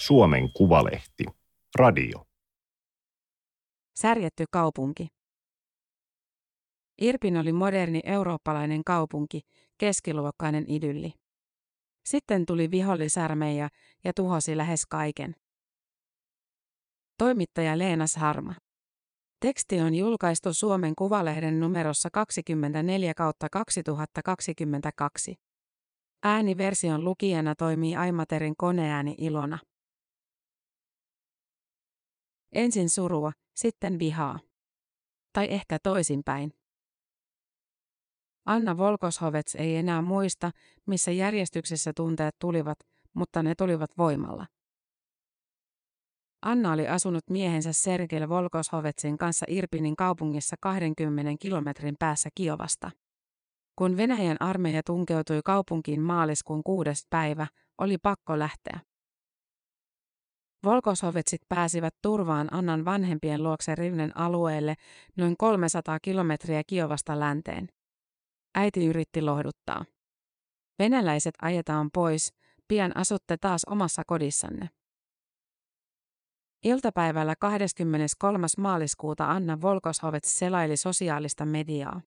Suomen Kuvalehti. Radio. Särjetty kaupunki. Irpin oli moderni eurooppalainen kaupunki, keskiluokkainen idylli. Sitten tuli vihollisarmeija ja tuhosi lähes kaiken. Toimittaja Leenas Harma. Teksti on julkaistu Suomen Kuvalehden numerossa 24 kautta 2022. Ääniversion lukijana toimii Aimaterin koneääni Ilona. Ensin surua, sitten vihaa. Tai ehkä toisinpäin. Anna Volkoshovets ei enää muista, missä järjestyksessä tunteet tulivat, mutta ne tulivat voimalla. Anna oli asunut miehensä Sergei Volkoshovetsin kanssa Irpinin kaupungissa 20 kilometrin päässä Kiovasta. Kun Venäjän armeija tunkeutui kaupunkiin maaliskuun kuudes päivä, oli pakko lähteä. Volkoshovetsit pääsivät turvaan Annan vanhempien luokse Rivnen alueelle noin 300 kilometriä Kiovasta länteen. Äiti yritti lohduttaa. Venäläiset ajetaan pois, pian asutte taas omassa kodissanne. Iltapäivällä 23. maaliskuuta Anna Volkoshovets selaili sosiaalista mediaa.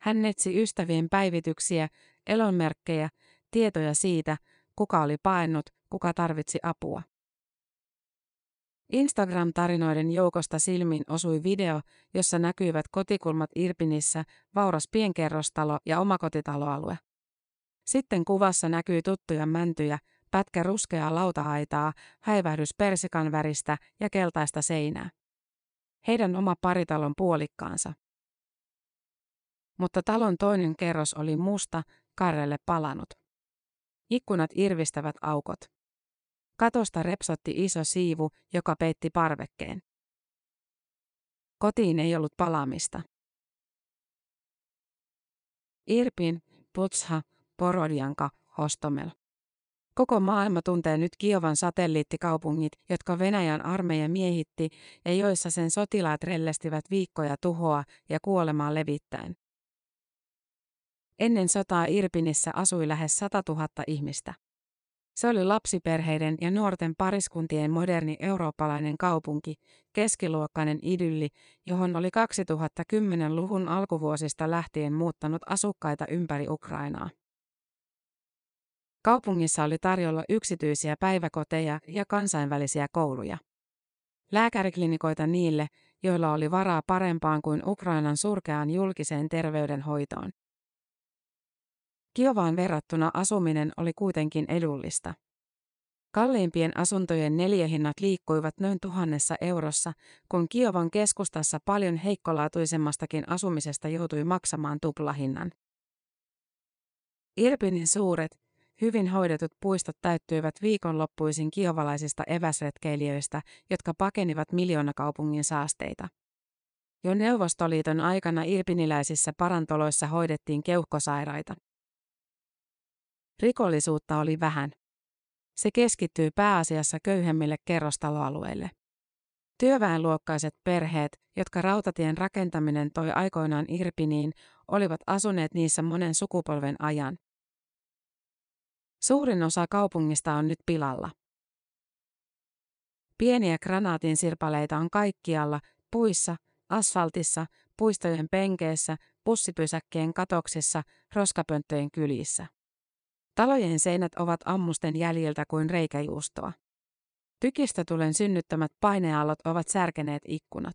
Hän etsi ystävien päivityksiä, elonmerkkejä, tietoja siitä, kuka oli paennut, kuka tarvitsi apua. Instagram-tarinoiden joukosta silmin osui video, jossa näkyivät kotikulmat Irpinissä, vauras pienkerrostalo ja omakotitaloalue. Sitten kuvassa näkyy tuttuja mäntyjä, pätkä ruskeaa lautahaitaa, häivähdys persikan väristä ja keltaista seinää. Heidän oma paritalon puolikkaansa. Mutta talon toinen kerros oli musta, karrelle palanut. Ikkunat irvistävät aukot. Katosta repsotti iso siivu, joka peitti parvekkeen. Kotiin ei ollut palaamista. Irpin, Putsha, Porodjanka, Hostomel. Koko maailma tuntee nyt Kiovan satelliittikaupungit, jotka Venäjän armeija miehitti ja joissa sen sotilaat rellestivät viikkoja tuhoa ja kuolemaa levittäen. Ennen sotaa Irpinissä asui lähes 100 000 ihmistä. Se oli lapsiperheiden ja nuorten pariskuntien moderni eurooppalainen kaupunki, keskiluokkainen idylli, johon oli 2010-luvun alkuvuosista lähtien muuttanut asukkaita ympäri Ukrainaa. Kaupungissa oli tarjolla yksityisiä päiväkoteja ja kansainvälisiä kouluja. Lääkäriklinikoita niille, joilla oli varaa parempaan kuin Ukrainan surkeaan julkiseen terveydenhoitoon. Kiovaan verrattuna asuminen oli kuitenkin edullista. Kalliimpien asuntojen neljähinnat liikkuivat noin tuhannessa eurossa, kun Kiovan keskustassa paljon heikkolaatuisemmastakin asumisesta joutui maksamaan tuplahinnan. Irpinin suuret, hyvin hoidetut puistot täyttyivät viikonloppuisin kiovalaisista eväsretkeilijöistä, jotka pakenivat miljoonakaupungin saasteita. Jo Neuvostoliiton aikana irpiniläisissä parantoloissa hoidettiin keuhkosairaita. Rikollisuutta oli vähän. Se keskittyy pääasiassa köyhemmille kerrostaloalueille. Työväenluokkaiset perheet, jotka rautatien rakentaminen toi aikoinaan Irpiniin, olivat asuneet niissä monen sukupolven ajan. Suurin osa kaupungista on nyt pilalla. Pieniä granaatin sirpaleita on kaikkialla, puissa, asfaltissa, puistojen penkeissä, bussipysäkkien katoksissa, roskapönttöjen kylissä. Talojen seinät ovat ammusten jäljiltä kuin reikäjuustoa. tulen synnyttämät paineallot ovat särkeneet ikkunat.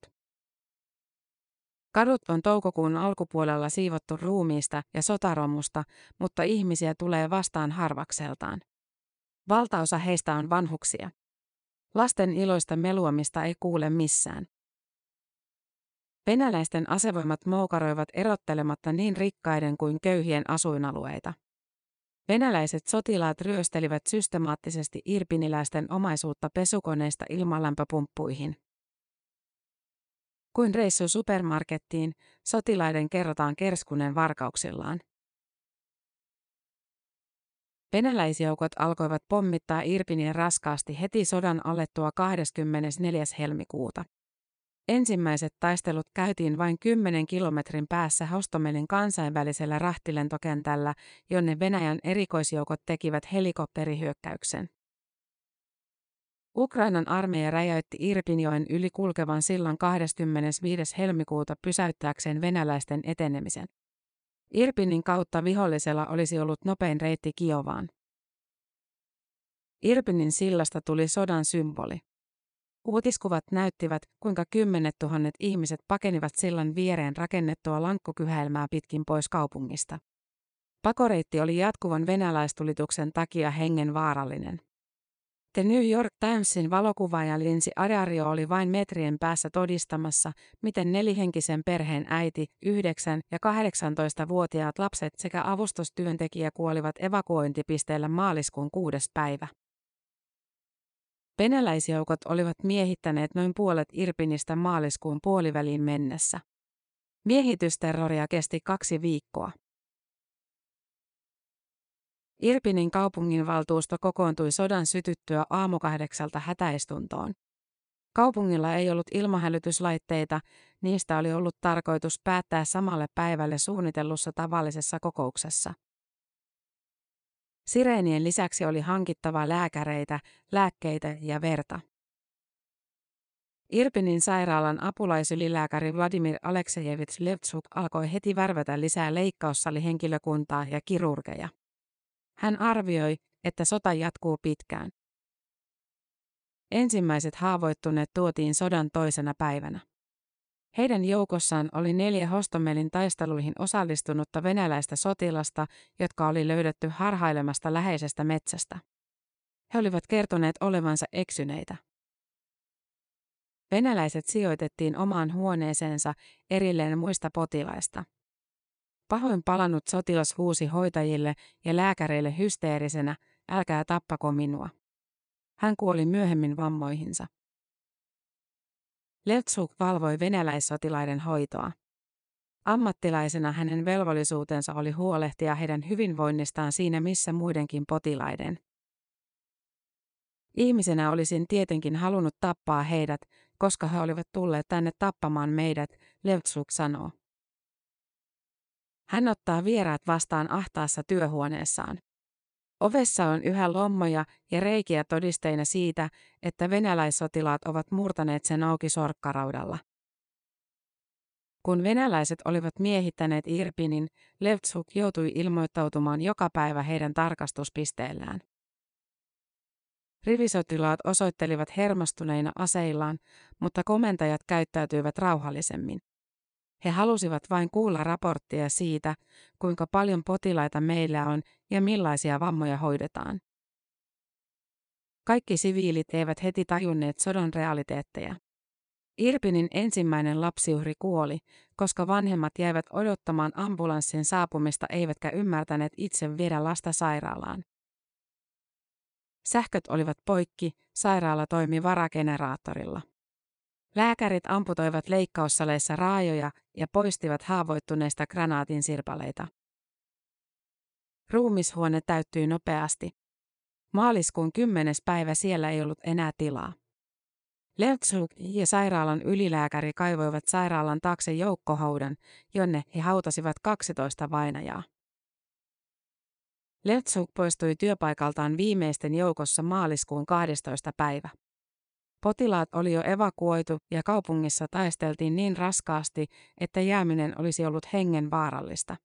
Kadut on toukokuun alkupuolella siivottu ruumiista ja sotaromusta, mutta ihmisiä tulee vastaan harvakseltaan. Valtaosa heistä on vanhuksia. Lasten iloista meluamista ei kuule missään. Venäläisten asevoimat moukaroivat erottelematta niin rikkaiden kuin köyhien asuinalueita. Venäläiset sotilaat ryöstelivät systemaattisesti irpiniläisten omaisuutta pesukoneista ilmalämpöpumppuihin. Kuin reissu supermarkettiin, sotilaiden kerrotaan kerskunen varkauksillaan. Venäläisjoukot alkoivat pommittaa Irpiniä raskaasti heti sodan alettua 24. helmikuuta. Ensimmäiset taistelut käytiin vain 10 kilometrin päässä Hostomelin kansainvälisellä rahtilentokentällä, jonne Venäjän erikoisjoukot tekivät helikopterihyökkäyksen. Ukrainan armeija räjäytti Irpinjoen yli kulkevan sillan 25. helmikuuta pysäyttääkseen venäläisten etenemisen. Irpinin kautta vihollisella olisi ollut nopein reitti Kiovaan. Irpinin sillasta tuli sodan symboli. Uutiskuvat näyttivät, kuinka kymmenet tuhannet ihmiset pakenivat sillan viereen rakennettua lankkukyhäilmää pitkin pois kaupungista. Pakoreitti oli jatkuvan venäläistulituksen takia hengen vaarallinen. The New York Timesin valokuvaaja Lindsay Adario oli vain metrien päässä todistamassa, miten nelihenkisen perheen äiti, 9- ja 18-vuotiaat lapset sekä avustustyöntekijä kuolivat evakuointipisteellä maaliskuun kuudes päivä. Venäläisjoukot olivat miehittäneet noin puolet Irpinistä maaliskuun puoliväliin mennessä. Miehitysterroria kesti kaksi viikkoa. Irpinin kaupunginvaltuusto kokoontui sodan sytyttyä aamukahdeksalta hätäistuntoon. Kaupungilla ei ollut ilmahälytyslaitteita, niistä oli ollut tarkoitus päättää samalle päivälle suunnitellussa tavallisessa kokouksessa. Sireenien lisäksi oli hankittava lääkäreitä, lääkkeitä ja verta. Irpinin sairaalan apulaisylilääkäri Vladimir Aleksejevits Levtsuk alkoi heti värvätä lisää leikkaussalihenkilökuntaa ja kirurgeja. Hän arvioi, että sota jatkuu pitkään. Ensimmäiset haavoittuneet tuotiin sodan toisena päivänä. Heidän joukossaan oli neljä Hostomelin taisteluihin osallistunutta venäläistä sotilasta, jotka oli löydetty harhailemasta läheisestä metsästä. He olivat kertoneet olevansa eksyneitä. Venäläiset sijoitettiin omaan huoneeseensa erilleen muista potilaista. Pahoin palannut sotilas huusi hoitajille ja lääkäreille hysteerisenä, älkää tappako minua. Hän kuoli myöhemmin vammoihinsa. Levtsuk valvoi venäläissotilaiden hoitoa. Ammattilaisena hänen velvollisuutensa oli huolehtia heidän hyvinvoinnistaan siinä missä muidenkin potilaiden. Ihmisenä olisin tietenkin halunnut tappaa heidät, koska he olivat tulleet tänne tappamaan meidät, Levtsuk sanoo. Hän ottaa vieraat vastaan ahtaassa työhuoneessaan. Ovessa on yhä lommoja ja reikiä todisteina siitä, että venäläissotilaat ovat murtaneet sen auki sorkkaraudalla. Kun venäläiset olivat miehittäneet Irpinin, Levtsuk joutui ilmoittautumaan joka päivä heidän tarkastuspisteellään. Rivisotilaat osoittelivat hermostuneina aseillaan, mutta komentajat käyttäytyivät rauhallisemmin. He halusivat vain kuulla raporttia siitä, kuinka paljon potilaita meillä on ja millaisia vammoja hoidetaan. Kaikki siviilit eivät heti tajunneet sodan realiteetteja. Irpinin ensimmäinen lapsiuhri kuoli, koska vanhemmat jäivät odottamaan ambulanssin saapumista eivätkä ymmärtäneet itse viedä lasta sairaalaan. Sähköt olivat poikki, sairaala toimi varageneraattorilla. Lääkärit amputoivat leikkaussaleissa raajoja ja poistivat haavoittuneista granaatin sirpaleita. Ruumishuone täyttyi nopeasti. Maaliskuun kymmenes päivä siellä ei ollut enää tilaa. Leutsuk ja sairaalan ylilääkäri kaivoivat sairaalan taakse joukkohaudan, jonne he hautasivat 12 vainajaa. Leutsuk poistui työpaikaltaan viimeisten joukossa maaliskuun 12. päivä. Potilaat oli jo evakuoitu ja kaupungissa taisteltiin niin raskaasti, että jääminen olisi ollut hengen vaarallista.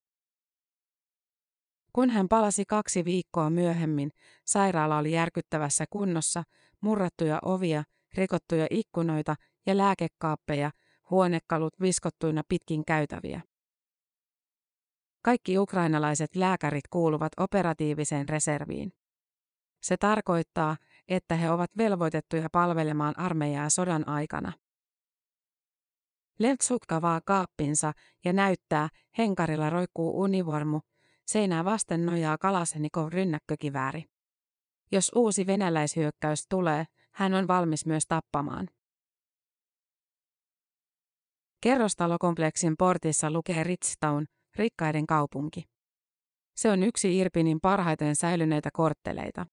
Kun hän palasi kaksi viikkoa myöhemmin, sairaala oli järkyttävässä kunnossa, murrattuja ovia, rikottuja ikkunoita ja lääkekaappeja, huonekalut viskottuina pitkin käytäviä. Kaikki ukrainalaiset lääkärit kuuluvat operatiiviseen reserviin. Se tarkoittaa, että he ovat velvoitettuja palvelemaan armeijaa sodan aikana. Lentsuk kavaa kaappinsa ja näyttää, henkarilla roikkuu univormu, seinää vasten nojaa Kalasenikov rynnäkkökivääri. Jos uusi venäläishyökkäys tulee, hän on valmis myös tappamaan. Kerrostalokompleksin portissa lukee Ritstown, rikkaiden kaupunki. Se on yksi Irpinin parhaiten säilyneitä kortteleita.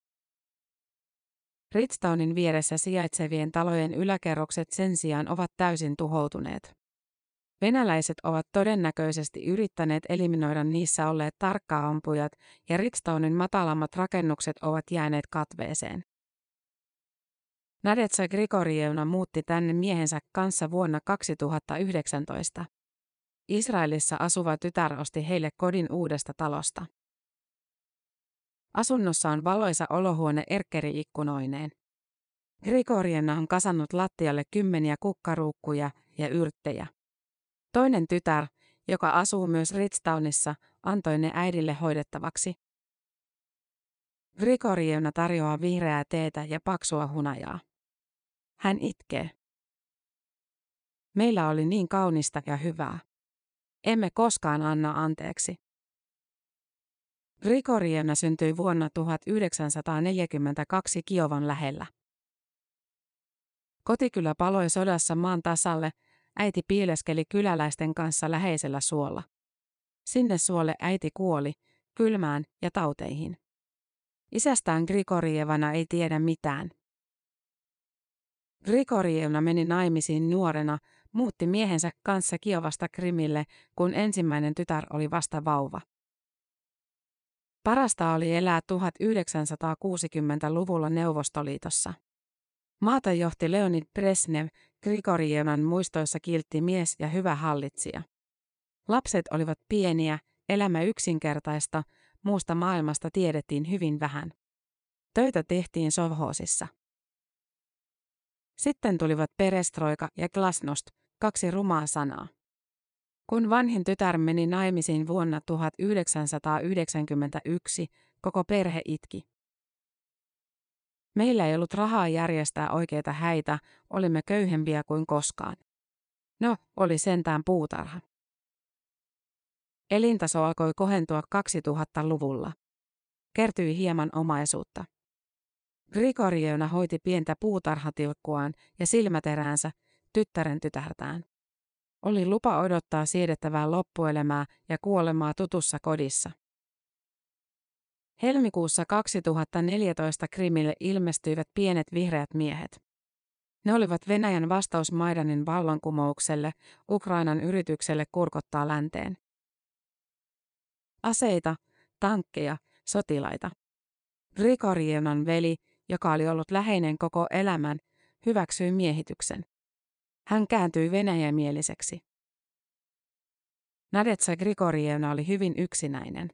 Ritstownin vieressä sijaitsevien talojen yläkerrokset sen sijaan ovat täysin tuhoutuneet. Venäläiset ovat todennäköisesti yrittäneet eliminoida niissä olleet tarkkaampujat ja Ritstownin matalammat rakennukset ovat jääneet katveeseen. Nadetsa Grigorievna muutti tänne miehensä kanssa vuonna 2019. Israelissa asuva tytär osti heille kodin uudesta talosta. Asunnossa on valoisa olohuone erkkeri-ikkunoineen. Grigorievna on kasannut lattialle kymmeniä kukkaruukkuja ja yrttejä. Toinen tytär, joka asuu myös Ritstownissa, antoi ne äidille hoidettavaksi. Grigorievna tarjoaa vihreää teetä ja paksua hunajaa. Hän itkee. Meillä oli niin kaunista ja hyvää. Emme koskaan anna anteeksi. Grigorievna syntyi vuonna 1942 Kiovan lähellä. Kotikylä paloi sodassa maan tasalle, äiti piileskeli kyläläisten kanssa läheisellä suolla. Sinne suolle äiti kuoli, kylmään ja tauteihin. Isästään Grigorievana ei tiedä mitään. Grigorievna meni naimisiin nuorena, muutti miehensä kanssa Kiovasta Krimille, kun ensimmäinen tytär oli vasta vauva. Parasta oli elää 1960-luvulla Neuvostoliitossa. Maata johti Leonid Brezhnev, Grigorievan muistoissa kiltti mies ja hyvä hallitsija. Lapset olivat pieniä, elämä yksinkertaista, muusta maailmasta tiedettiin hyvin vähän. Töitä tehtiin sovhoosissa. Sitten tulivat perestroika ja glasnost, kaksi rumaa sanaa. Kun vanhin tytär meni naimisiin vuonna 1991, koko perhe itki. Meillä ei ollut rahaa järjestää oikeita häitä, olimme köyhempiä kuin koskaan. No, oli sentään puutarha. Elintaso alkoi kohentua 2000-luvulla. Kertyi hieman omaisuutta. Grigorieuna hoiti pientä puutarhatilkkuaan ja silmäteräänsä, tyttären tytärtään. Oli lupa odottaa siedettävää loppuelämää ja kuolemaa tutussa kodissa. Helmikuussa 2014 Krimille ilmestyivät pienet vihreät miehet. Ne olivat Venäjän vastaus Maidanin vallankumoukselle, Ukrainan yritykselle kurkottaa länteen. Aseita, tankkeja, sotilaita. Grigorievan veli, joka oli ollut läheinen koko elämän, hyväksyi miehityksen. Hän kääntyi venäjämieliseksi. Nadetsa Grigorievna oli hyvin yksinäinen.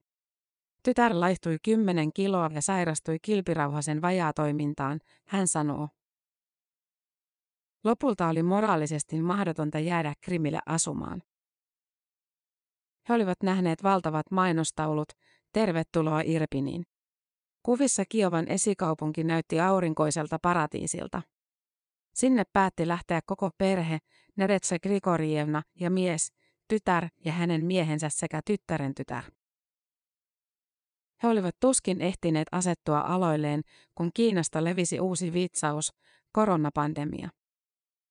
Tytär laihtui kymmenen kiloa ja sairastui kilpirauhasen vajaatoimintaan, hän sanoo. Lopulta oli moraalisesti mahdotonta jäädä Krimille asumaan. He olivat nähneet valtavat mainostaulut, tervetuloa Irpiniin. Kuvissa Kiovan esikaupunki näytti aurinkoiselta paratiisilta. Sinne päätti lähteä koko perhe, Neretsa Grigorievna ja mies, tytär ja hänen miehensä sekä tyttären tytär. He olivat tuskin ehtineet asettua aloilleen, kun Kiinasta levisi uusi vitsaus, koronapandemia.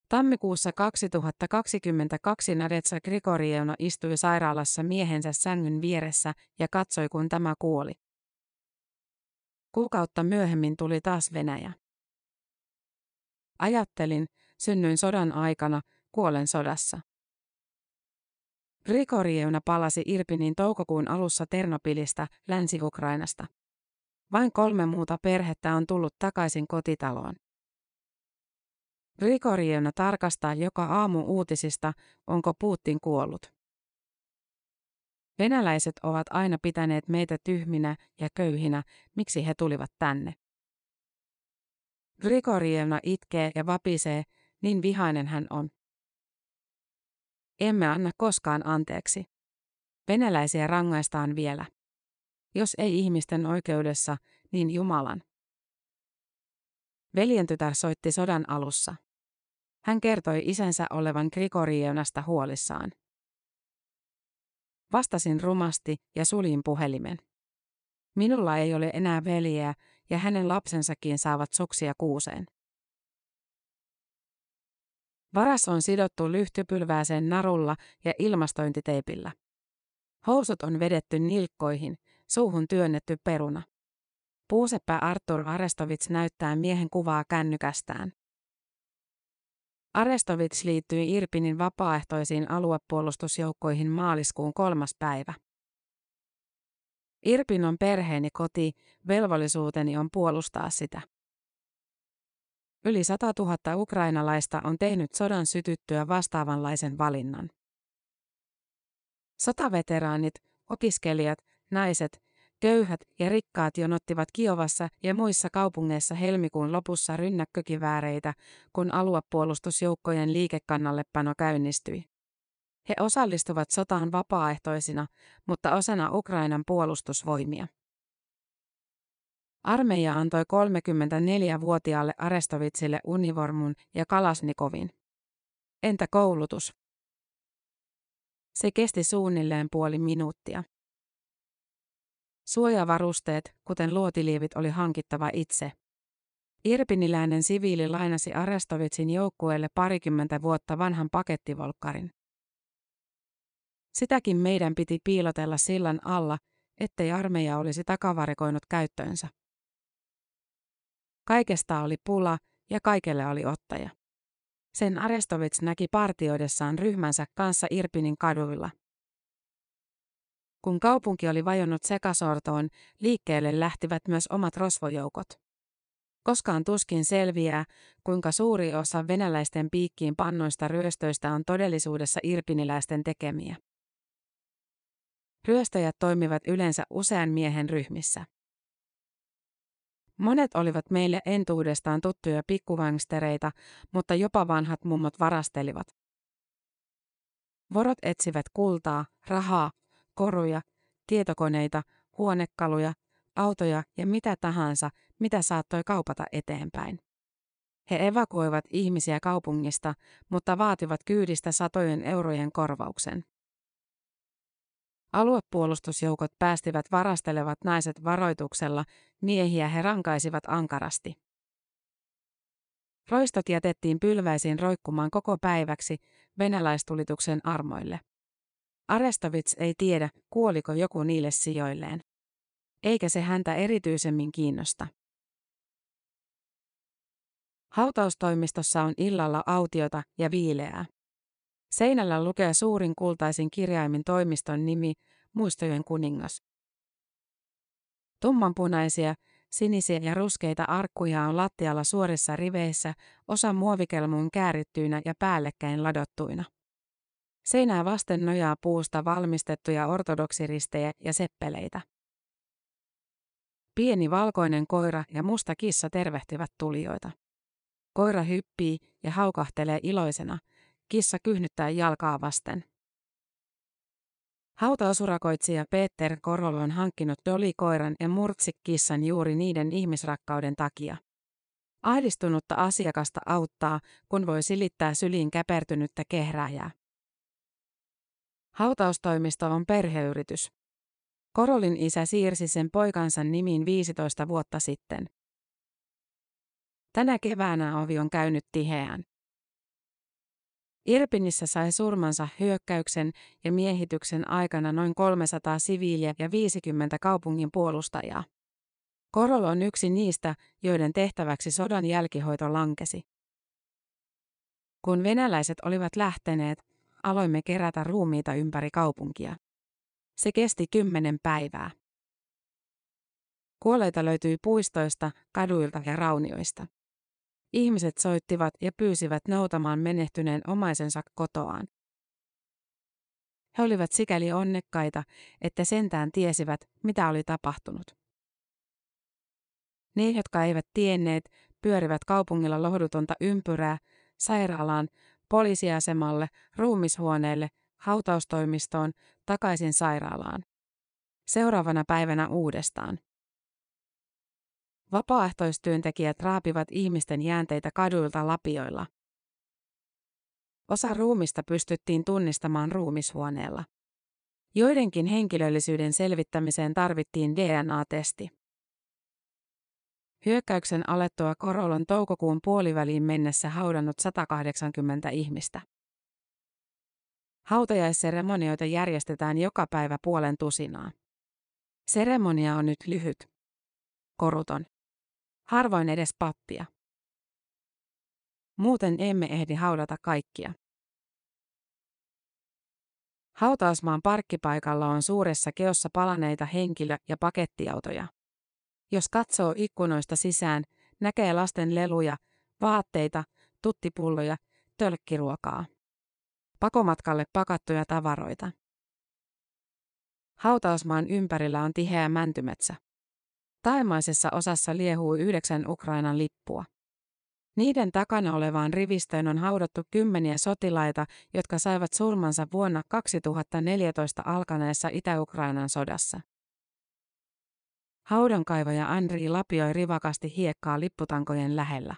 Tammikuussa 2022 Nadetsa Grigorievna istui sairaalassa miehensä sängyn vieressä ja katsoi kun tämä kuoli. Kuukautta myöhemmin tuli taas Venäjä. Ajattelin, synnyin sodan aikana, kuolen sodassa. Grigorievna palasi Irpinin toukokuun alussa Ternopilista, Länsi-Ukrainasta. Vain kolme muuta perhettä on tullut takaisin kotitaloon. Grigorievna tarkastaa joka aamu uutisista, onko Putin kuollut. Venäläiset ovat aina pitäneet meitä tyhminä ja köyhinä, miksi he tulivat tänne. Grigorievna itkee ja vapisee, niin vihainen hän on. Emme anna koskaan anteeksi. Venäläisiä rangaistaan vielä. Jos ei ihmisten oikeudessa, niin Jumalan. Veljentytär soitti sodan alussa. Hän kertoi isänsä olevan Grigorievnasta huolissaan. Vastasin rumasti ja suljin puhelimen. Minulla ei ole enää veljeä ja hänen lapsensakin saavat suksia kuuseen. Varas on sidottu lyhtypylvääseen narulla ja ilmastointiteipillä. Housut on vedetty nilkkoihin, suuhun työnnetty peruna. Puuseppä Artur Arestovits näyttää miehen kuvaa kännykästään. Arestovits liittyi Irpinin vapaaehtoisiin aluepuolustusjoukkoihin maaliskuun kolmas päivä. Irpin on perheeni koti, velvollisuuteni on puolustaa sitä. Yli 100 000 ukrainalaista on tehnyt sodan sytyttyä vastaavanlaisen valinnan. Sotaveteraanit, opiskelijat, naiset, köyhät ja rikkaat jonottivat Kiovassa ja muissa kaupungeissa helmikuun lopussa rynnäkkökivääreitä, kun aluepuolustusjoukkojen liikekannallepano käynnistyi. He osallistuvat sotaan vapaaehtoisina, mutta osana Ukrainan puolustusvoimia. Armeija antoi 34-vuotiaalle Arestovitsille univormun ja Kalasnikovin. Entä koulutus? Se kesti suunnilleen puoli minuuttia. Suojavarusteet, kuten luotiliivit, oli hankittava itse. Irpiniläinen siviili lainasi Arestovitsin joukkueelle parikymmentä vuotta vanhan pakettivolkkarin. Sitäkin meidän piti piilotella sillan alla, ettei armeija olisi takavarikoinut käyttöönsä. Kaikesta oli pula ja kaikelle oli ottaja. Sen Arestovits näki partioidessaan ryhmänsä kanssa Irpinin kaduilla. Kun kaupunki oli vajonnut sekasortoon, liikkeelle lähtivät myös omat rosvojoukot. Koskaan tuskin selviää, kuinka suuri osa venäläisten piikkiin pannoista ryöstöistä on todellisuudessa irpiniläisten tekemiä. Ryöstäjät toimivat yleensä usean miehen ryhmissä. Monet olivat meille entuudestaan tuttuja pikkuvangstereita, mutta jopa vanhat mummot varastelivat. Vorot etsivät kultaa, rahaa, koruja, tietokoneita, huonekaluja, autoja ja mitä tahansa, mitä saattoi kaupata eteenpäin. He evakuoivat ihmisiä kaupungista, mutta vaativat kyydistä satojen eurojen korvauksen. Aluepuolustusjoukot päästivät varastelevat naiset varoituksella, miehiä he rankaisivat ankarasti. Roistot jätettiin pylväisiin roikkumaan koko päiväksi venäläistulituksen armoille. Arestovits ei tiedä, kuoliko joku niille sijoilleen. Eikä se häntä erityisemmin kiinnosta. Hautaustoimistossa on illalla autiota ja viileää. Seinällä lukee suurin kultaisin kirjaimin toimiston nimi, Muistojen kuningas. Tummanpunaisia, sinisiä ja ruskeita arkkuja on lattialla suorissa riveissä, osa muovikelmuun käärittyinä ja päällekkäin ladottuina. Seinää vasten nojaa puusta valmistettuja ortodoksiristejä ja seppeleitä. Pieni valkoinen koira ja musta kissa tervehtivät tulijoita. Koira hyppii ja haukahtelee iloisena, kissa kyhnyttää jalkaa vasten. Hautausurakoitsija Peter Korol on hankkinut Dolly-koiran ja Murtsik-kissan juuri niiden ihmisrakkauden takia. Ahdistunutta asiakasta auttaa, kun voi silittää syliin käpertynyttä kehrääjää. Hautaustoimisto on perheyritys. Korolin isä siirsi sen poikansa nimiin 15 vuotta sitten. Tänä keväänä ovi on käynyt tiheään. Irpinissä sai surmansa hyökkäyksen ja miehityksen aikana noin 300 siviiliä ja 50 kaupungin puolustajaa. Korol on yksi niistä, joiden tehtäväksi sodan jälkihoito lankesi. Kun venäläiset olivat lähteneet, aloimme kerätä ruumiita ympäri kaupunkia. Se kesti kymmenen päivää. Kuolleita löytyi puistoista, kaduilta ja raunioista. Ihmiset soittivat ja pyysivät noutamaan menehtyneen omaisensa kotoaan. He olivat sikäli onnekkaita, että sentään tiesivät, mitä oli tapahtunut. Ne, jotka eivät tienneet, pyörivät kaupungilla lohdutonta ympyrää, sairaalaan, poliisiasemalle, ruumishuoneelle, hautaustoimistoon, takaisin sairaalaan. Seuraavana päivänä uudestaan. Vapaaehtoistyöntekijät raapivat ihmisten jäänteitä kaduilta lapioilla. Osa ruumista pystyttiin tunnistamaan ruumishuoneella. Joidenkin henkilöllisyyden selvittämiseen tarvittiin DNA-testi. Hyökkäyksen alettua Korolon toukokuun puoliväliin mennessä haudannut 180 ihmistä. Hautajaisseremonioita järjestetään joka päivä puolen tusinaa. Seremonia on nyt lyhyt. Koruton. Harvoin edes pappia. Muuten emme ehdi haudata kaikkia. Hautausmaan parkkipaikalla on suuressa keossa palaneita henkilö- ja pakettiautoja. Jos katsoo ikkunoista sisään, näkee lasten leluja, vaatteita, tuttipulloja, tölkkiruokaa. Pakomatkalle pakattuja tavaroita. Hautausmaan ympärillä on tiheä mäntymetsä. Taimaisessa osassa liehuu yhdeksän Ukrainan lippua. Niiden takana olevaan rivistöön on haudattu kymmeniä sotilaita, jotka saivat surmansa vuonna 2014 alkaneessa Itä-Ukrainan sodassa. Haudankaivaja Andri lapioi rivakasti hiekkaa lipputankojen lähellä.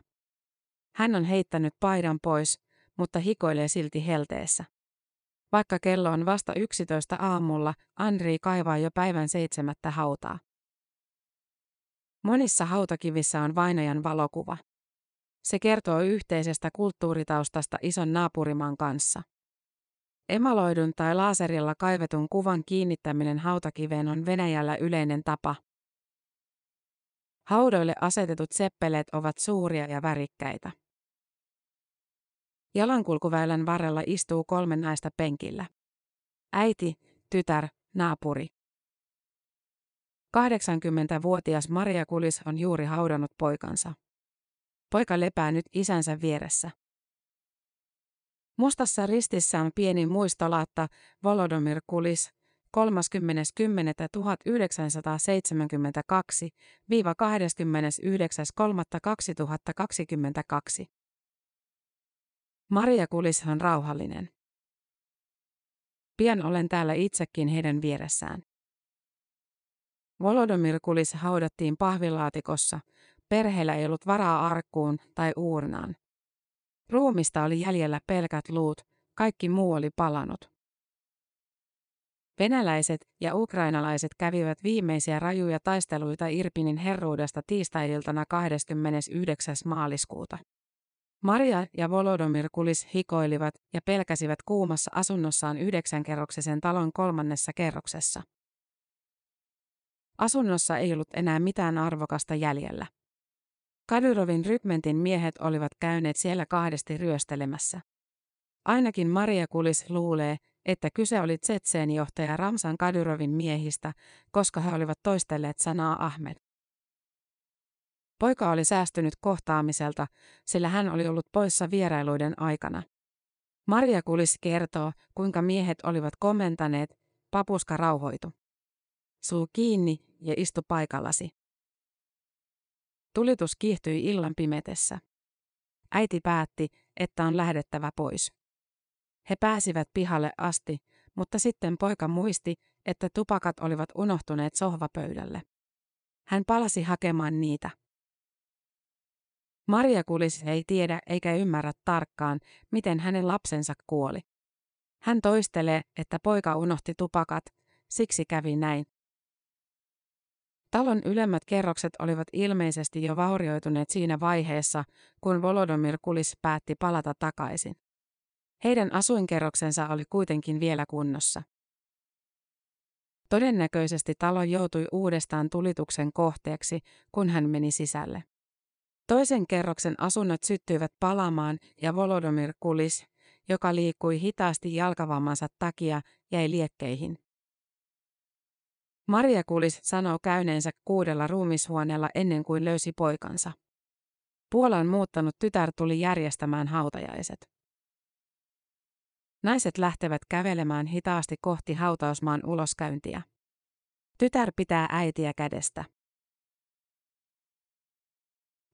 Hän on heittänyt paidan pois, mutta hikoilee silti helteessä. Vaikka kello on vasta 11 aamulla, Andri kaivaa jo päivän seitsemättä hautaa. Monissa hautakivissä on vainajan valokuva. Se kertoo yhteisestä kulttuuritaustasta ison naapurimaan kanssa. Emaloidun tai laaserilla kaivetun kuvan kiinnittäminen hautakiveen on Venäjällä yleinen tapa. Haudoille asetetut seppeleet ovat suuria ja värikkäitä. Jalankulkuväylän varrella istuu kolme naista penkillä. Äiti, tytär, naapuri. 80-vuotias Maria Kulis on juuri haudannut poikansa. Poika lepää nyt isänsä vieressä. Mustassa ristissä on pieni muistolaatta Volodomir Kulis 30.10.1972-29.3.2022. Maria Kulis on rauhallinen. Pian olen täällä itsekin heidän vieressään. Volodomir Kulis haudattiin pahvilaatikossa, perheellä ei ollut varaa arkkuun tai uurnaan. Ruumista oli jäljellä pelkät luut, kaikki muu oli palanut. Venäläiset ja ukrainalaiset kävivät viimeisiä rajuja taisteluita Irpinin herruudesta tiistailtana 29. maaliskuuta. Maria ja Volodomir Kulis hikoilivat ja pelkäsivät kuumassa asunnossaan yhdeksänkerroksisen talon kolmannessa kerroksessa. Asunnossa ei ollut enää mitään arvokasta jäljellä. Kadyrovin rykmentin miehet olivat käyneet siellä kahdesti ryöstelemässä. Ainakin Maria Kulis luulee, että kyse oli Tsetseen-johtaja Ramsan Kadyrovin miehistä, koska he olivat toistelleet sanaa Ahmed. Poika oli säästynyt kohtaamiselta, sillä hän oli ollut poissa vierailuiden aikana. Maria Kulis kertoo, kuinka miehet olivat komentaneet, papuska rauhoitu. Suu kiinni ja istu paikallasi. Tulitus kiihtyi illan pimetessä. Äiti päätti, että on lähdettävä pois. He pääsivät pihalle asti, mutta sitten poika muisti, että tupakat olivat unohtuneet sohvapöydälle. Hän palasi hakemaan niitä. Maria Kulis ei tiedä eikä ymmärrä tarkkaan, miten hänen lapsensa kuoli. Hän toistelee, että poika unohti tupakat, siksi kävi näin. Talon ylemmät kerrokset olivat ilmeisesti jo vaurioituneet siinä vaiheessa, kun Volodomir Kulis päätti palata takaisin. Heidän asuinkerroksensa oli kuitenkin vielä kunnossa. Todennäköisesti talo joutui uudestaan tulituksen kohteeksi, kun hän meni sisälle. Toisen kerroksen asunnot syttyivät palamaan ja Volodomir Kulis, joka liikkui hitaasti jalkavammansa takia, jäi liekkeihin. Maria Kulis sanoo käyneensä kuudella ruumishuoneella ennen kuin löysi poikansa. Puolan muuttanut tytär tuli järjestämään hautajaiset. Naiset lähtevät kävelemään hitaasti kohti hautausmaan uloskäyntiä. Tytär pitää äitiä kädestä.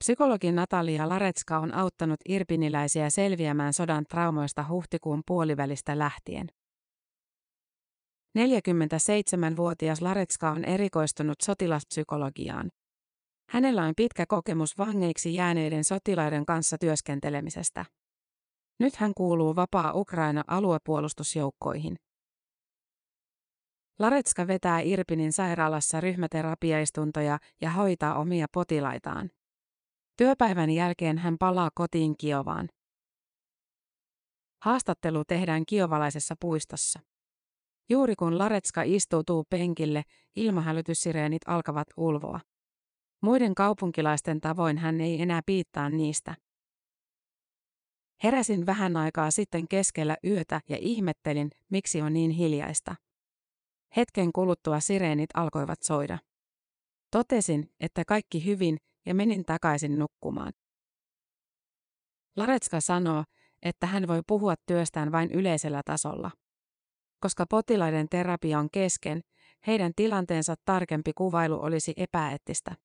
Psykologi Natalia Laretska on auttanut irpiniläisiä selviämään sodan traumoista huhtikuun puolivälistä lähtien. 47-vuotias Laretska on erikoistunut sotilaspsykologiaan. Hänellä on pitkä kokemus vangeiksi jääneiden sotilaiden kanssa työskentelemisestä. Nyt hän kuuluu vapaa Ukraina aluepuolustusjoukkoihin. Laretska vetää Irpinin sairaalassa ryhmäterapiaistuntoja ja hoitaa omia potilaitaan. Työpäivän jälkeen hän palaa kotiin Kiovaan. Haastattelu tehdään kiovalaisessa puistossa. Juuri kun Laretska istuutuu penkille, ilmahälytyssireenit alkavat ulvoa. Muiden kaupunkilaisten tavoin hän ei enää piittaa niistä. Heräsin vähän aikaa sitten keskellä yötä ja ihmettelin, miksi on niin hiljaista. Hetken kuluttua sireenit alkoivat soida. Totesin, että kaikki hyvin ja menin takaisin nukkumaan. Laretska sanoo, että hän voi puhua työstään vain yleisellä tasolla. Koska potilaiden terapia on kesken, heidän tilanteensa tarkempi kuvailu olisi epäeettistä.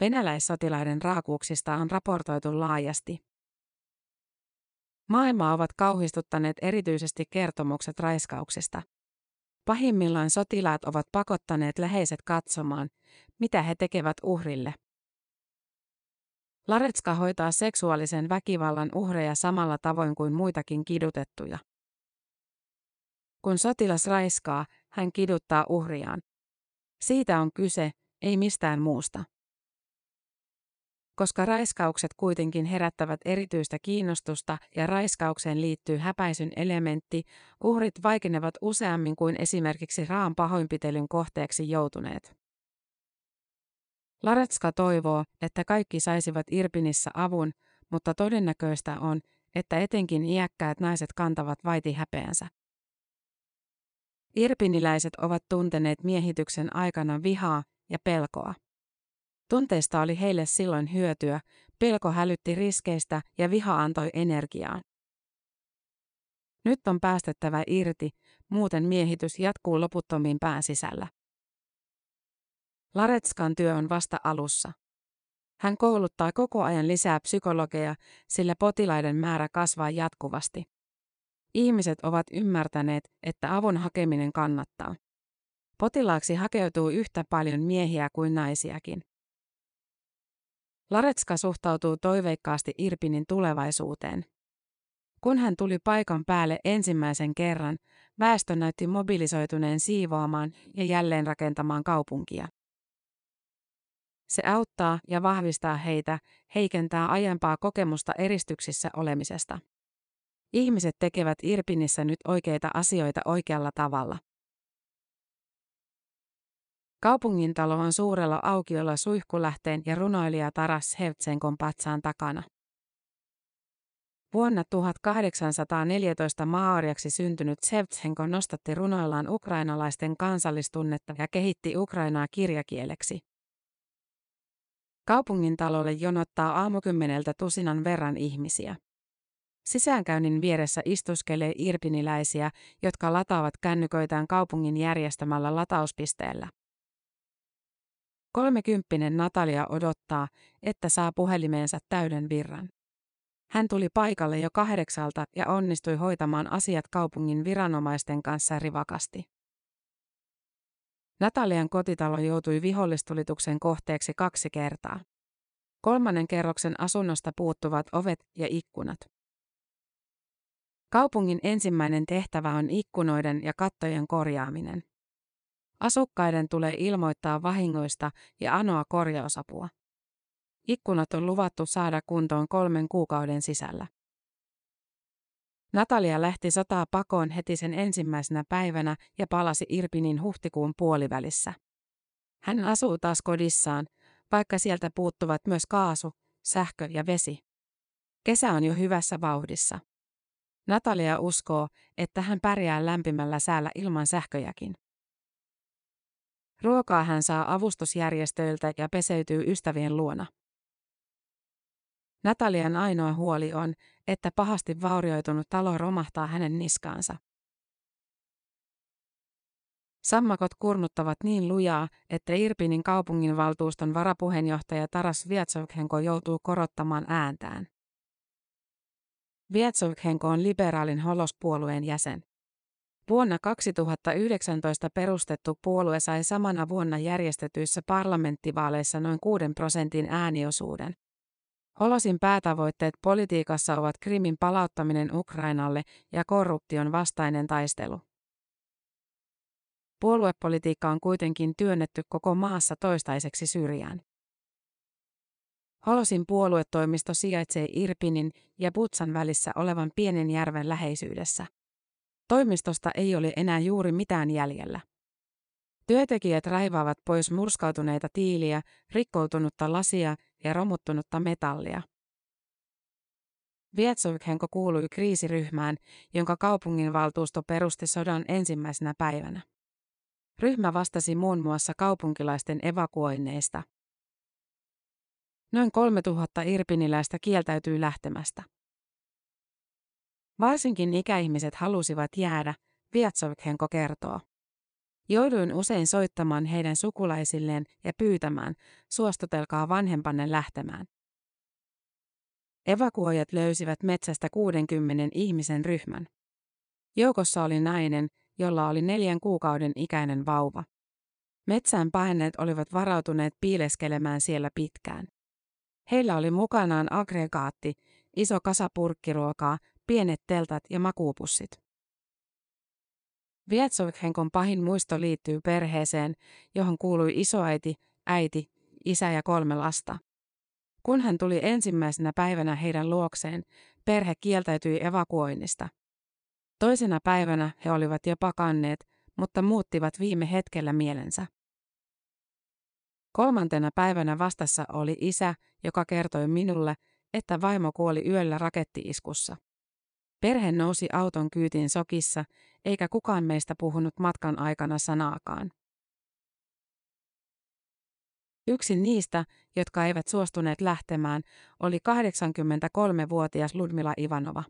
Venäläissotilaiden raakuuksista on raportoitu laajasti. Maailmaa ovat kauhistuttaneet erityisesti kertomukset raiskauksista. Pahimmillaan sotilaat ovat pakottaneet läheiset katsomaan, mitä he tekevät uhrille. Laretska hoitaa seksuaalisen väkivallan uhreja samalla tavoin kuin muitakin kidutettuja. Kun sotilas raiskaa, hän kiduttaa uhriaan. Siitä on kyse, ei mistään muusta. Koska raiskaukset kuitenkin herättävät erityistä kiinnostusta ja raiskaukseen liittyy häpäisyn elementti, uhrit vaikenevat useammin kuin esimerkiksi raan pahoinpitelyn kohteeksi joutuneet. Laretska toivoo, että kaikki saisivat Irpinissä avun, mutta todennäköistä on, että etenkin iäkkäät naiset kantavat vaiti häpeänsä. Irpiniläiset ovat tunteneet miehityksen aikana vihaa ja pelkoa. Tunteista oli heille silloin hyötyä, pelko hälytti riskeistä ja viha antoi energiaa. Nyt on päästettävä irti, muuten miehitys jatkuu loputtomiin pään sisällä. Laretskan työ on vasta alussa. Hän kouluttaa koko ajan lisää psykologeja, sillä potilaiden määrä kasvaa jatkuvasti. Ihmiset ovat ymmärtäneet, että avun hakeminen kannattaa. Potilaaksi hakeutuu yhtä paljon miehiä kuin naisiakin. Laretska suhtautuu toiveikkaasti Irpinin tulevaisuuteen. Kun hän tuli paikan päälle ensimmäisen kerran, väestö näytti mobilisoituneen siivoamaan ja jälleen rakentamaan kaupunkia. Se auttaa ja vahvistaa heitä, heikentää aiempaa kokemusta eristyksissä olemisesta. Ihmiset tekevät Irpinissä nyt oikeita asioita oikealla tavalla. Kaupungintalo on suurella aukiolla suihkulähteen ja runoilija Taras Hevtsenkon patsaan takana. Vuonna 1814 maoriaksi syntynyt Sevtsenko nostatti runoillaan ukrainalaisten kansallistunnetta ja kehitti Ukrainaa kirjakieleksi. Kaupungin talolle jonottaa aamukymmeneltä tusinan verran ihmisiä. Sisäänkäynnin vieressä istuskelee irpiniläisiä, jotka lataavat kännyköitään kaupungin järjestämällä latauspisteellä. Kolmekymppinen Natalia odottaa, että saa puhelimeensa täyden virran. Hän tuli paikalle jo kahdeksalta ja onnistui hoitamaan asiat kaupungin viranomaisten kanssa rivakasti. Natalian kotitalo joutui vihollistulituksen kohteeksi kaksi kertaa. Kolmannen kerroksen asunnosta puuttuvat ovet ja ikkunat. Kaupungin ensimmäinen tehtävä on ikkunoiden ja kattojen korjaaminen. Asukkaiden tulee ilmoittaa vahingoista ja anoa korjausapua. Ikkunat on luvattu saada kuntoon kolmen kuukauden sisällä. Natalia lähti sotaa pakoon heti sen ensimmäisenä päivänä ja palasi Irpinin huhtikuun puolivälissä. Hän asuu taas kodissaan, vaikka sieltä puuttuvat myös kaasu, sähkö ja vesi. Kesä on jo hyvässä vauhdissa. Natalia uskoo, että hän pärjää lämpimällä säällä ilman sähköjäkin. Ruokaa hän saa avustusjärjestöiltä ja peseytyy ystävien luona. Natalian ainoa huoli on, että pahasti vaurioitunut talo romahtaa hänen niskaansa. Sammakot kurnuttavat niin lujaa, että Irpinin kaupunginvaltuuston varapuheenjohtaja Taras Viatsovhenko joutuu korottamaan ääntään. Viatsovhenko on liberaalin holospuolueen jäsen. Vuonna 2019 perustettu puolue sai samana vuonna järjestetyissä parlamenttivaaleissa noin 6 prosentin ääniosuuden. Holosin päätavoitteet politiikassa ovat Krimin palauttaminen Ukrainalle ja korruption vastainen taistelu. Puoluepolitiikka on kuitenkin työnnetty koko maassa toistaiseksi syrjään. Holosin puoluetoimisto sijaitsee Irpinin ja Butsan välissä olevan pienen järven läheisyydessä. Toimistosta ei ole enää juuri mitään jäljellä. Työntekijät raivaavat pois murskautuneita tiiliä, rikkoutunutta lasia ja romuttunutta metallia. Vietsovkhenko kuului kriisiryhmään, jonka kaupunginvaltuusto perusti sodan ensimmäisenä päivänä. Ryhmä vastasi muun muassa kaupunkilaisten evakuoinneista. Noin 3000 irpiniläistä kieltäytyi lähtemästä. Varsinkin ikäihmiset halusivat jäädä, Viatsovkhenko kertoo. Jouduin usein soittamaan heidän sukulaisilleen ja pyytämään, suostutelkaa vanhempanne lähtemään. Evakuoijat löysivät metsästä 60 ihmisen ryhmän. Joukossa oli nainen, jolla oli neljän kuukauden ikäinen vauva. Metsään paenneet olivat varautuneet piileskelemään siellä pitkään. Heillä oli mukanaan aggregaatti, iso kasa purkkiruokaa, pienet teltat ja makuupussit. Vietsovhenkon pahin muisto liittyy perheeseen, johon kuului isoäiti, äiti, isä ja kolme lasta. Kun hän tuli ensimmäisenä päivänä heidän luokseen, perhe kieltäytyi evakuoinnista. Toisena päivänä he olivat jo pakanneet, mutta muuttivat viime hetkellä mielensä. Kolmantena päivänä vastassa oli isä, joka kertoi minulle, että vaimo kuoli yöllä rakettiiskussa. Perhe nousi auton kyytiin sokissa, eikä kukaan meistä puhunut matkan aikana sanaakaan. Yksi niistä, jotka eivät suostuneet lähtemään, oli 83-vuotias Ludmila Ivanova.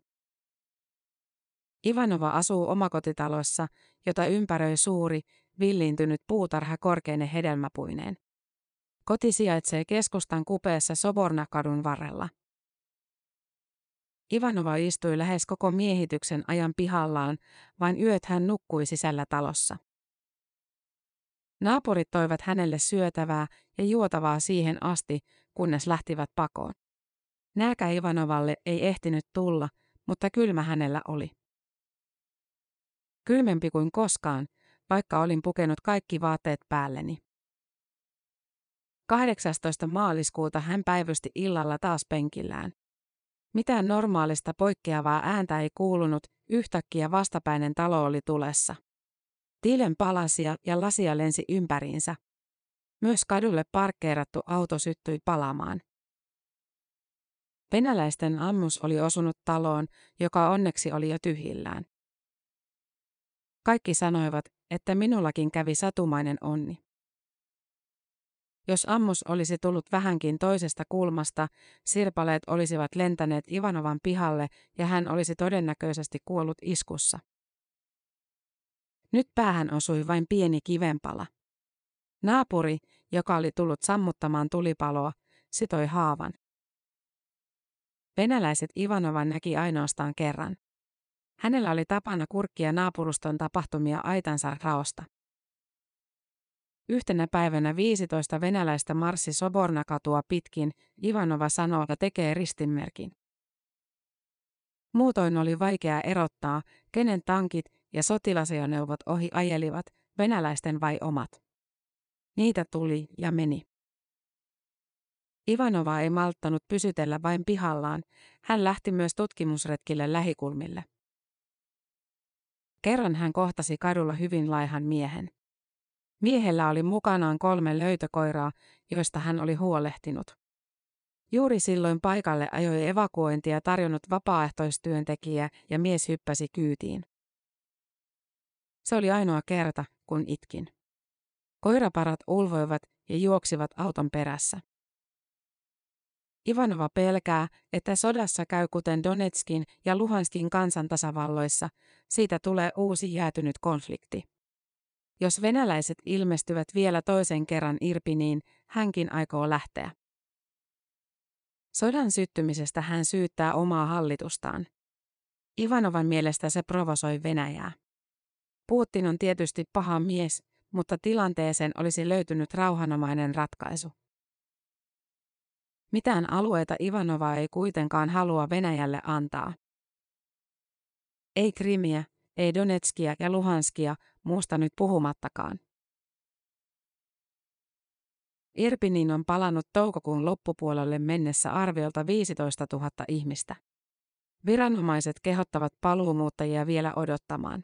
Ivanova asuu omakotitalossa, jota ympäröi suuri, villiintynyt puutarha korkeine hedelmäpuineen. Koti sijaitsee keskustan kupeessa Sobornakadun varrella. Ivanova istui lähes koko miehityksen ajan pihallaan, vain yöt hän nukkui sisällä talossa. Naapurit toivat hänelle syötävää ja juotavaa siihen asti, kunnes lähtivät pakoon. Nääkä Ivanovalle ei ehtinyt tulla, mutta kylmä hänellä oli. Kylmempi kuin koskaan, vaikka olin pukenut kaikki vaatteet päälleni. 18. maaliskuuta hän päivysti illalla taas penkillään. Mitään normaalista poikkeavaa ääntä ei kuulunut, yhtäkkiä vastapäinen talo oli tulessa. Tiilen palasia ja lasia lensi ympäriinsä. Myös kadulle parkkeerattu auto syttyi palamaan. Venäläisten ammus oli osunut taloon, joka onneksi oli jo tyhjillään. Kaikki sanoivat, että minullakin kävi satumainen onni. Jos ammus olisi tullut vähänkin toisesta kulmasta, sirpaleet olisivat lentäneet Ivanovan pihalle ja hän olisi todennäköisesti kuollut iskussa. Nyt päähän osui vain pieni kivenpala. Naapuri, joka oli tullut sammuttamaan tulipaloa, sitoi haavan. Venäläiset Ivanovan näki ainoastaan kerran. Hänellä oli tapana kurkkia naapuruston tapahtumia aitansa raosta. Yhtenä päivänä 15 venäläistä marssi Sobornakatua pitkin, Ivanova sanoo, että tekee ristinmerkin. Muutoin oli vaikea erottaa, kenen tankit ja sotilasajoneuvot ohi ajelivat, venäläisten vai omat. Niitä tuli ja meni. Ivanova ei malttanut pysytellä vain pihallaan, hän lähti myös tutkimusretkille lähikulmille. Kerran hän kohtasi kadulla hyvin laihan miehen. Miehellä oli mukanaan kolme löytökoiraa, joista hän oli huolehtinut. Juuri silloin paikalle ajoi evakuointia tarjonnut vapaaehtoistyöntekijä ja mies hyppäsi kyytiin. Se oli ainoa kerta, kun itkin. Koiraparat ulvoivat ja juoksivat auton perässä. Ivanova pelkää, että sodassa käy kuten Donetskin ja Luhanskin kansantasavalloissa, siitä tulee uusi jäätynyt konflikti. Jos venäläiset ilmestyvät vielä toisen kerran Irpiniin, hänkin aikoo lähteä. Sodan syttymisestä hän syyttää omaa hallitustaan. Ivanovan mielestä se provosoi Venäjää. Putin on tietysti paha mies, mutta tilanteeseen olisi löytynyt rauhanomainen ratkaisu. Mitään alueita Ivanova ei kuitenkaan halua Venäjälle antaa. Ei Krimiä, ei Donetskia ja Luhanskia, muusta nyt puhumattakaan. Irpinin on palannut toukokuun loppupuolelle mennessä arviolta 15 000 ihmistä. Viranomaiset kehottavat paluumuuttajia vielä odottamaan.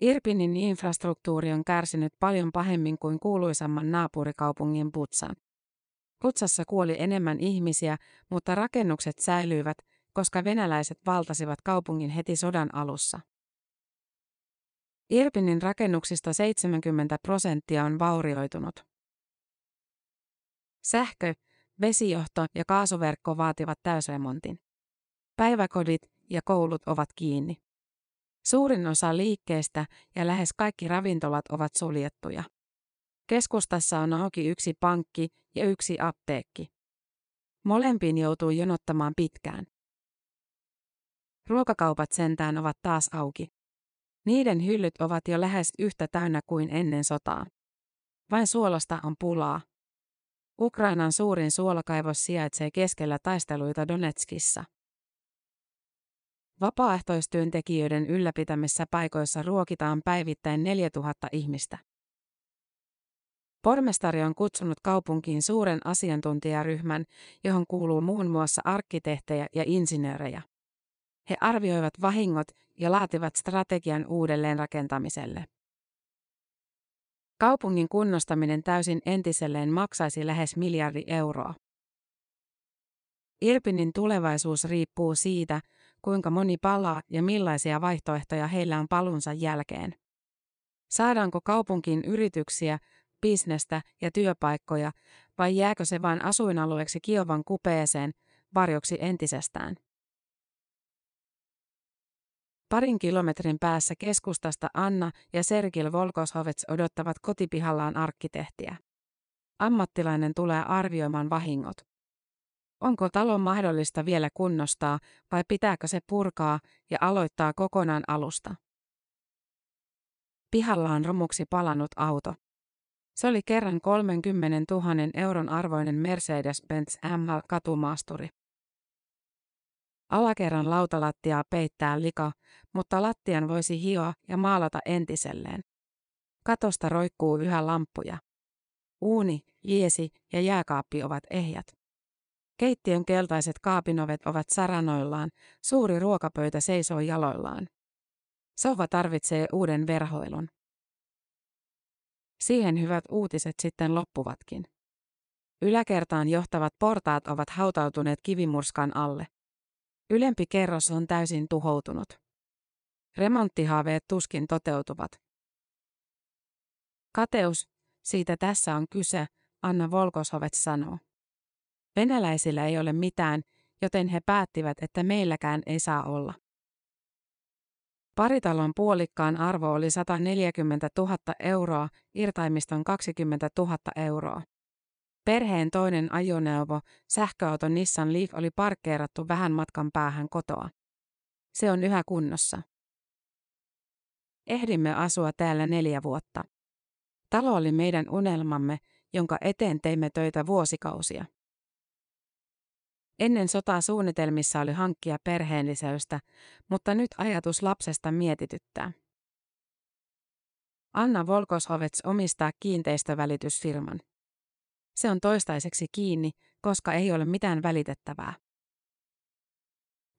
Irpinin infrastruktuuri on kärsinyt paljon pahemmin kuin kuuluisamman naapurikaupungin Butsan. Butsassa kuoli enemmän ihmisiä, mutta rakennukset säilyivät, koska venäläiset valtasivat kaupungin heti sodan alussa. Irpinin rakennuksista 70 prosenttia on vaurioitunut. Sähkö, vesijohto ja kaasuverkko vaativat täysremontin. Päiväkodit ja koulut ovat kiinni. Suurin osa liikkeistä ja lähes kaikki ravintolat ovat suljettuja. Keskustassa on auki yksi pankki ja yksi apteekki. Molempiin joutuu jonottamaan pitkään. Ruokakaupat sentään ovat taas auki. Niiden hyllyt ovat jo lähes yhtä täynnä kuin ennen sotaa. Vain suolasta on pulaa. Ukrainan suurin suolakaivos sijaitsee keskellä taisteluita Donetskissa. Vapaaehtoistyöntekijöiden ylläpitämissä paikoissa ruokitaan päivittäin 4000 ihmistä. Pormestari on kutsunut kaupunkiin suuren asiantuntijaryhmän, johon kuuluu muun muassa arkkitehtejä ja insinöörejä. He arvioivat vahingot ja laativat strategian uudelleenrakentamiselle. Kaupungin kunnostaminen täysin entiselleen maksaisi lähes miljardi euroa. Irpinin tulevaisuus riippuu siitä, kuinka moni palaa ja millaisia vaihtoehtoja heillä on palunsa jälkeen. Saadaanko kaupunkiin yrityksiä, bisnestä ja työpaikkoja, vai jääkö se vain asuinalueeksi Kiovan kupeeseen, varjoksi entisestään? Parin kilometrin päässä keskustasta Anna ja Sergil Volkoshovets odottavat kotipihallaan arkkitehtiä. Ammattilainen tulee arvioimaan vahingot. Onko talo mahdollista vielä kunnostaa vai pitääkö se purkaa ja aloittaa kokonaan alusta? Pihalla on romuksi palannut auto. Se oli kerran 30 000 euron arvoinen Mercedes-Benz ML katumaasturi. Alakerran lautalattiaa peittää lika, mutta lattian voisi hioa ja maalata entiselleen. Katosta roikkuu yhä lamppuja. Uuni, jiesi ja jääkaappi ovat ehjät. Keittiön keltaiset kaapinovet ovat saranoillaan, suuri ruokapöytä seisoo jaloillaan. Sova tarvitsee uuden verhoilun. Siihen hyvät uutiset sitten loppuvatkin. Yläkertaan johtavat portaat ovat hautautuneet kivimurskan alle. Ylempi kerros on täysin tuhoutunut. Remonttihaaveet tuskin toteutuvat. Kateus, siitä tässä on kyse, Anna Volkoshovet sanoo. Venäläisillä ei ole mitään, joten he päättivät, että meilläkään ei saa olla. Paritalon puolikkaan arvo oli 140 000 euroa, irtaimiston 20 000 euroa. Perheen toinen ajoneuvo, sähköauto Nissan Leaf oli parkkeerattu vähän matkan päähän kotoa. Se on yhä kunnossa. Ehdimme asua täällä neljä vuotta. Talo oli meidän unelmamme, jonka eteen teimme töitä vuosikausia. Ennen sotaa suunnitelmissa oli hankkia perheenlisäystä, mutta nyt ajatus lapsesta mietityttää. Anna Volkoshovets omistaa kiinteistövälitysfirman. Se on toistaiseksi kiinni, koska ei ole mitään välitettävää.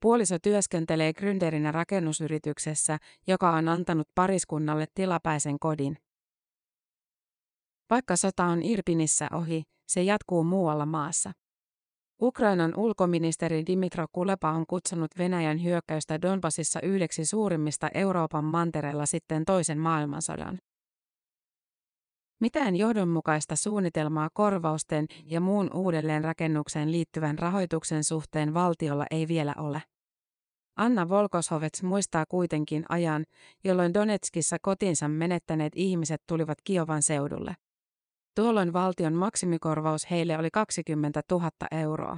Puoliso työskentelee gründerinä rakennusyrityksessä, joka on antanut pariskunnalle tilapäisen kodin. Vaikka sota on Irpinissä ohi, se jatkuu muualla maassa. Ukrainan ulkoministeri Dimitro Kuleba on kutsunut Venäjän hyökkäystä Donbasissa yhdeksi suurimmista Euroopan mantereella sitten toisen maailmansodan. Mitään johdonmukaista suunnitelmaa korvausten ja muun uudelleenrakennukseen liittyvän rahoituksen suhteen valtiolla ei vielä ole. Anna Volkoshovets muistaa kuitenkin ajan, jolloin Donetskissa kotinsa menettäneet ihmiset tulivat Kiovan seudulle. Tuolloin valtion maksimikorvaus heille oli 20 000 euroa.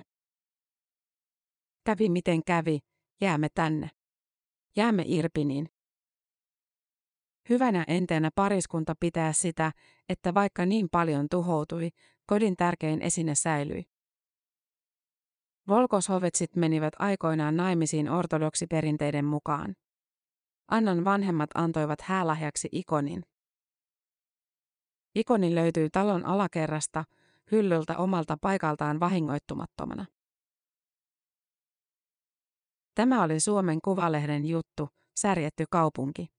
Kävi miten kävi, jäämme tänne. Jäämme Irpiniin. Hyvänä enteenä pariskunta pitää sitä, että vaikka niin paljon tuhoutui, kodin tärkein esine säilyi. Volkoshovetsit menivät aikoinaan naimisiin ortodoksiperinteiden mukaan. Annan vanhemmat antoivat häälahjaksi ikonin. Ikoni löytyy talon alakerrasta, hyllyltä omalta paikaltaan vahingoittumattomana. Tämä oli Suomen Kuvalehden juttu, särjetty kaupunki.